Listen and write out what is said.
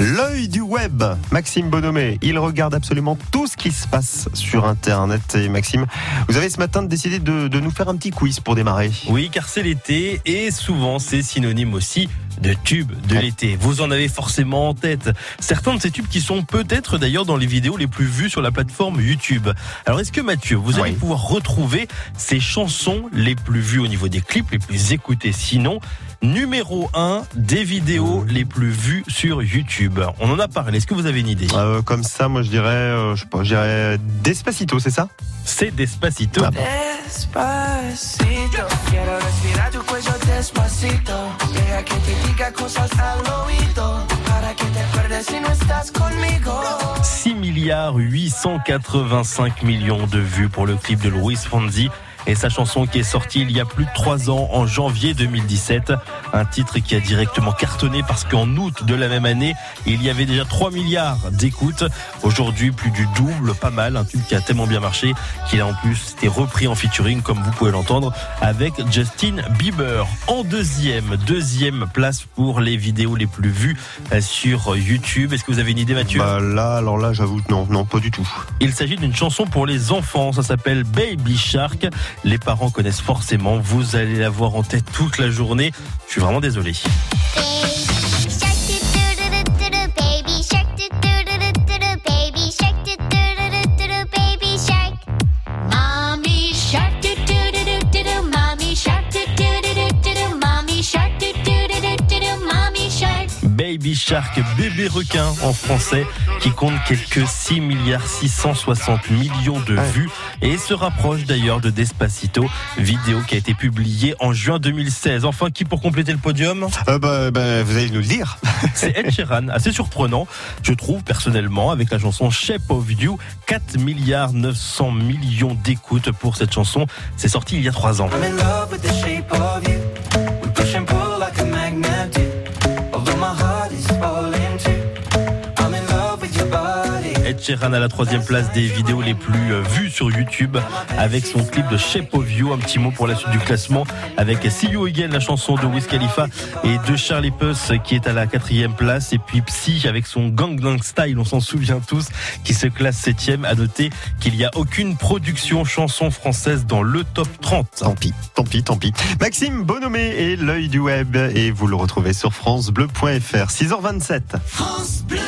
L'œil du web, Maxime Bonomé, il regarde absolument tout ce qui se passe sur Internet. Et Maxime, vous avez ce matin décidé de, de nous faire un petit quiz pour démarrer. Oui, car c'est l'été et souvent c'est synonyme aussi de tubes de l'été. Vous en avez forcément en tête. Certains de ces tubes qui sont peut-être d'ailleurs dans les vidéos les plus vues sur la plateforme YouTube. Alors est-ce que Mathieu, vous allez Oui. pouvoir retrouver ces chansons les plus vues au niveau des clips, les plus écoutés Sinon, numéro 1 des vidéos les plus vues sur YouTube? On en a parlé. Est-ce que vous avez une idée? Euh, comme ça, moi je dirais, euh, je sais pas, je dirais Despacito, c'est ça? C'est Despacito. Ah bon. Despacito, despacito. Deja que te diga cosas al oído. Para que te acuerdes si no estás conmigo. 6 milliards 885 millions de vues pour le clip de Louis Fonzi et sa chanson qui est sortie il y a plus de 3 ans en janvier 2017. Un titre qui a directement cartonné parce qu'en août de la même année, il y avait déjà 3 milliards d'écoutes. Aujourd'hui, plus du double, pas mal. Un tube qui a tellement bien marché qu'il a en plus été repris en featuring, comme vous pouvez l'entendre, avec Justin Bieber. En deuxième, deuxième place pour les vidéos les plus vues euh, sur YouTube. Est-ce que vous avez une idée, Mathieu? Bah là, alors là, j'avoue que non, non, pas du tout. il s'agit d'une chanson pour les enfants, ça s'appelle Baby Shark. Les parents connaissent forcément, vous allez la voir en tête toute la journée. Je suis vraiment désolé. Baby Shark, bébé requin en français, qui compte quelques 6 milliards 660 millions de vues et se rapproche d'ailleurs de Despacito, vidéo qui a été publiée en juin 2016. Enfin, qui pour compléter le podium? Euh, bah, bah, vous allez nous le dire. C'est Ed Sheeran, assez surprenant, je trouve personnellement, avec la chanson Shape of You, 4 milliards 900 millions d'écoutes pour cette chanson. C'est sorti il y a 3 ans. I'm in love with the shape of you. Sheeran à la troisième place des vidéos les plus euh, vues sur YouTube avec son clip de Shape of You. Un petit mot pour la suite du classement avec See You Again, la chanson de Wiz Khalifa et de Charlie Puth qui est à la quatrième place. Et puis Psy avec son Gangnam Style, on s'en souvient tous, qui se classe septième. À noter qu'il n'y a aucune production chanson française dans le top 30. Tant pis, tant pis, tant pis. Maxime Bonomé et l'œil du web et vous le retrouvez sur francebleu.fr. 6h27. France Bleu.